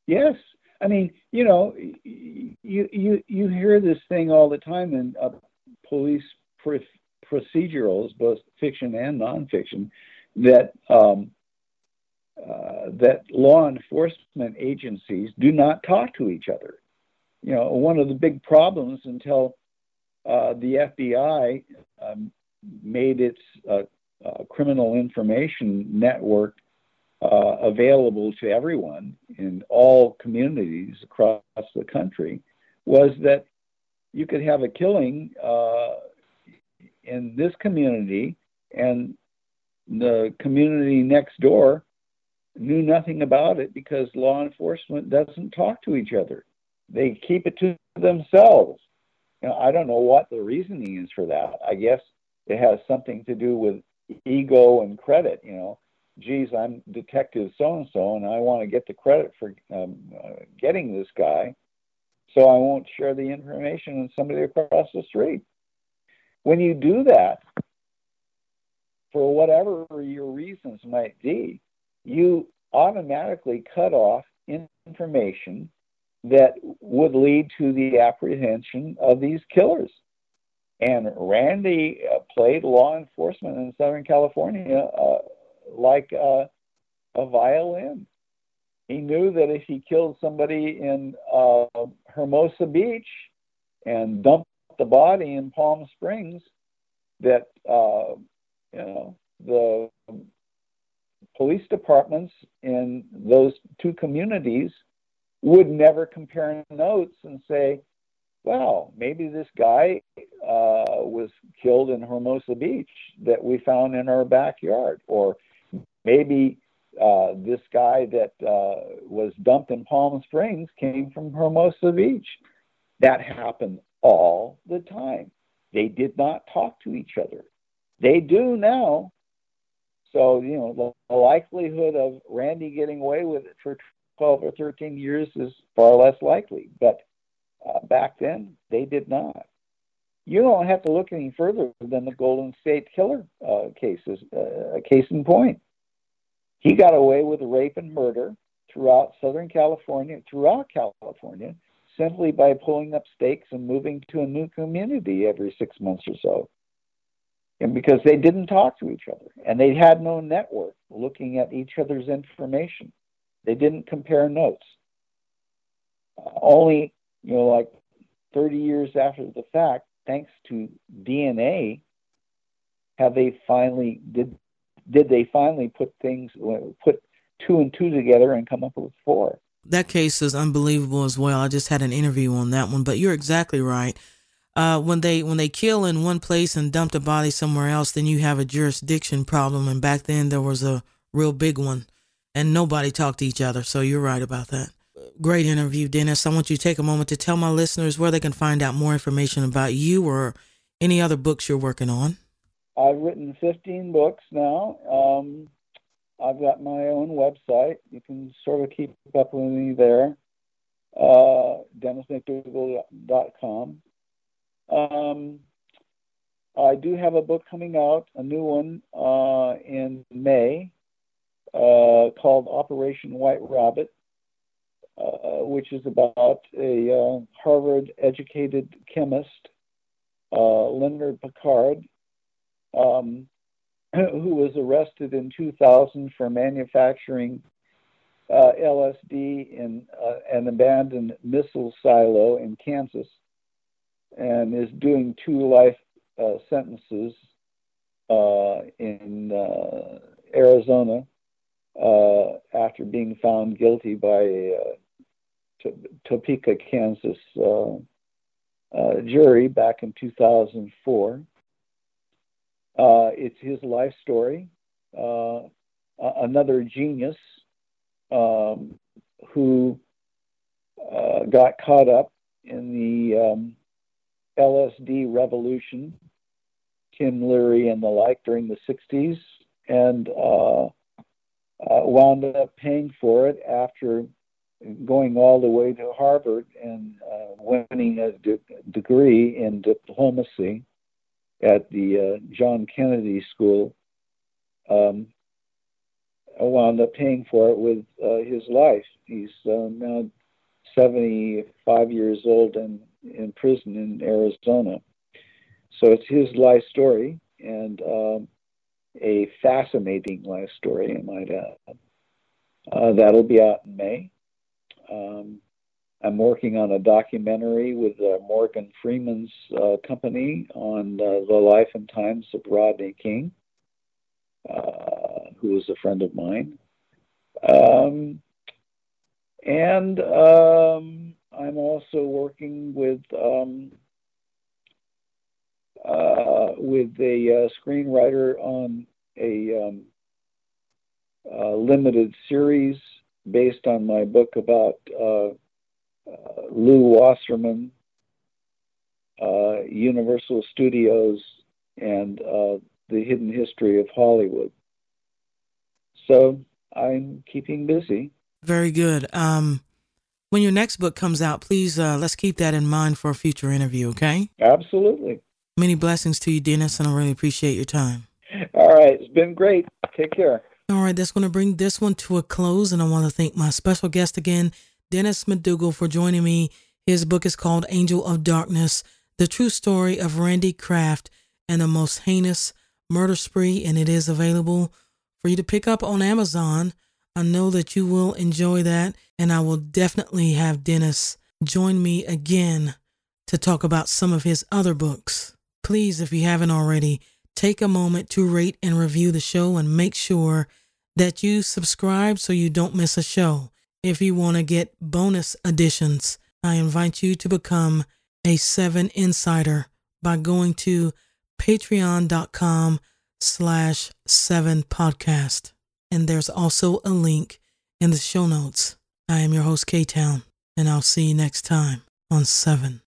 Yes. I mean, you know, you you you hear this thing all the time in uh, police pr- procedurals, both fiction and nonfiction, that um, uh, that law enforcement agencies do not talk to each other. You know, one of the big problems until uh, the FBI um, made its uh, uh, criminal information network uh, available to everyone in all communities across the country was that you could have a killing in this community and the community next door knew nothing about it because law enforcement doesn't talk to each other. They keep it to themselves. You know, I don't know what the reasoning is for that. I guess it has something to do with ego and credit. You know, geez, I'm Detective so and so, and I want to get the credit for um, uh, getting this guy, so I won't share the information with somebody across the street. When you do that, for whatever your reasons might be, you automatically cut off information that would lead to the apprehension of these killers. And Randy uh, played law enforcement in Southern California uh, like a, a violin. He knew that if he killed somebody in uh, Hermosa Beach and dumped the body in Palm Springs, that uh, you know the police departments in those two communities would never compare notes and say, well, maybe this guy uh, was killed in Hermosa Beach that we found in our backyard, or maybe uh, this guy that uh, was dumped in Palm Springs came from Hermosa Beach. That happened all the time. They did not talk to each other. They do now, so, you know, the likelihood of Randy getting away with it for 12 or 13 years is far less likely. But uh, back then, they did not. You don't have to look any further than the Golden State Killer uh, cases, uh, case in point. He got away with rape and murder throughout Southern California, throughout California, simply by pulling up stakes and moving to a new community every six months or so and because they didn't talk to each other and they had no network looking at each other's information. They didn't compare notes. Only you know like 30 years after the fact thanks to dna have they finally did did they finally put things put two and two together and come up with four? That case is unbelievable as well. I just had an interview on that one but you're exactly right uh, when they when they kill in one place and dump the body somewhere else, then you have a jurisdiction problem. And back then there was a real big one, and nobody talked to each other. So you're right about that. Great interview, Dennis. I want you to take a moment to tell my listeners where they can find out more information about you or any other books you're working on. I've written 15 books now. Um, I've got my own website. You can sort of keep up with me there. Uh, DennisMcDougal.com. Um, I do have a book coming out, a new one uh, in May, uh, called Operation White Rabbit, uh, which is about a uh, Harvard-educated chemist, uh, Leonard Pickard, um, *clears throat* who was arrested in 2000 for manufacturing uh, LSD in an abandoned missile silo in Kansas and is doing two life uh, sentences uh, in uh, Arizona uh, after being found guilty by a uh, Topeka, Kansas jury back in 2004. it's his life story. another genius um, who got caught up in the um, LSD revolution, Tim Leary and the like during the 60s, and uh, uh, wound up paying for it after going all the way to Harvard and uh, winning a de- degree in diplomacy at the uh, John Kennedy School. Um, wound up paying for it with uh, his life. He's uh, now 75 years old and in prison in Arizona. So it's his life story and um, a fascinating life story, I might add. Uh, that'll be out in May. Um, I'm working on a documentary with uh, Morgan Freeman's uh, company on uh, the life and times of Rodney King, uh, was a friend of mine. Um, and um, I'm also working with um, uh, with a uh, screenwriter on a um, limited series based on my book about uh, uh, Lew Wasserman, uh, Universal Studios, and uh, the hidden history of Hollywood. So I'm keeping busy. Very good. Um, when your next book comes out, please uh, let's keep that in mind for a future interview. Okay? Absolutely. Many blessings to you, Dennis, and I really appreciate your time. All right, it's been great. Take care. All right, that's going to bring this one to a close, and I want to thank my special guest again, Dennis McDougal, for joining me. His book is called Angel of Darkness The True Story of Randy Kraft and the Most Heinous Murder Spree, and it is available for you to pick up on Amazon. I know that you will enjoy that, and I will definitely have Dennis join me again to talk about some of his other books. Please, if you haven't already, take a moment to rate and review the show and make sure that you subscribe so you don't miss a show. If you want to get bonus editions, I invite you to become a 7 Insider by going to patreon.com slash 7 podcast. And there's also a link in the show notes. I am your host, K-Town, and I'll see you next time on 7.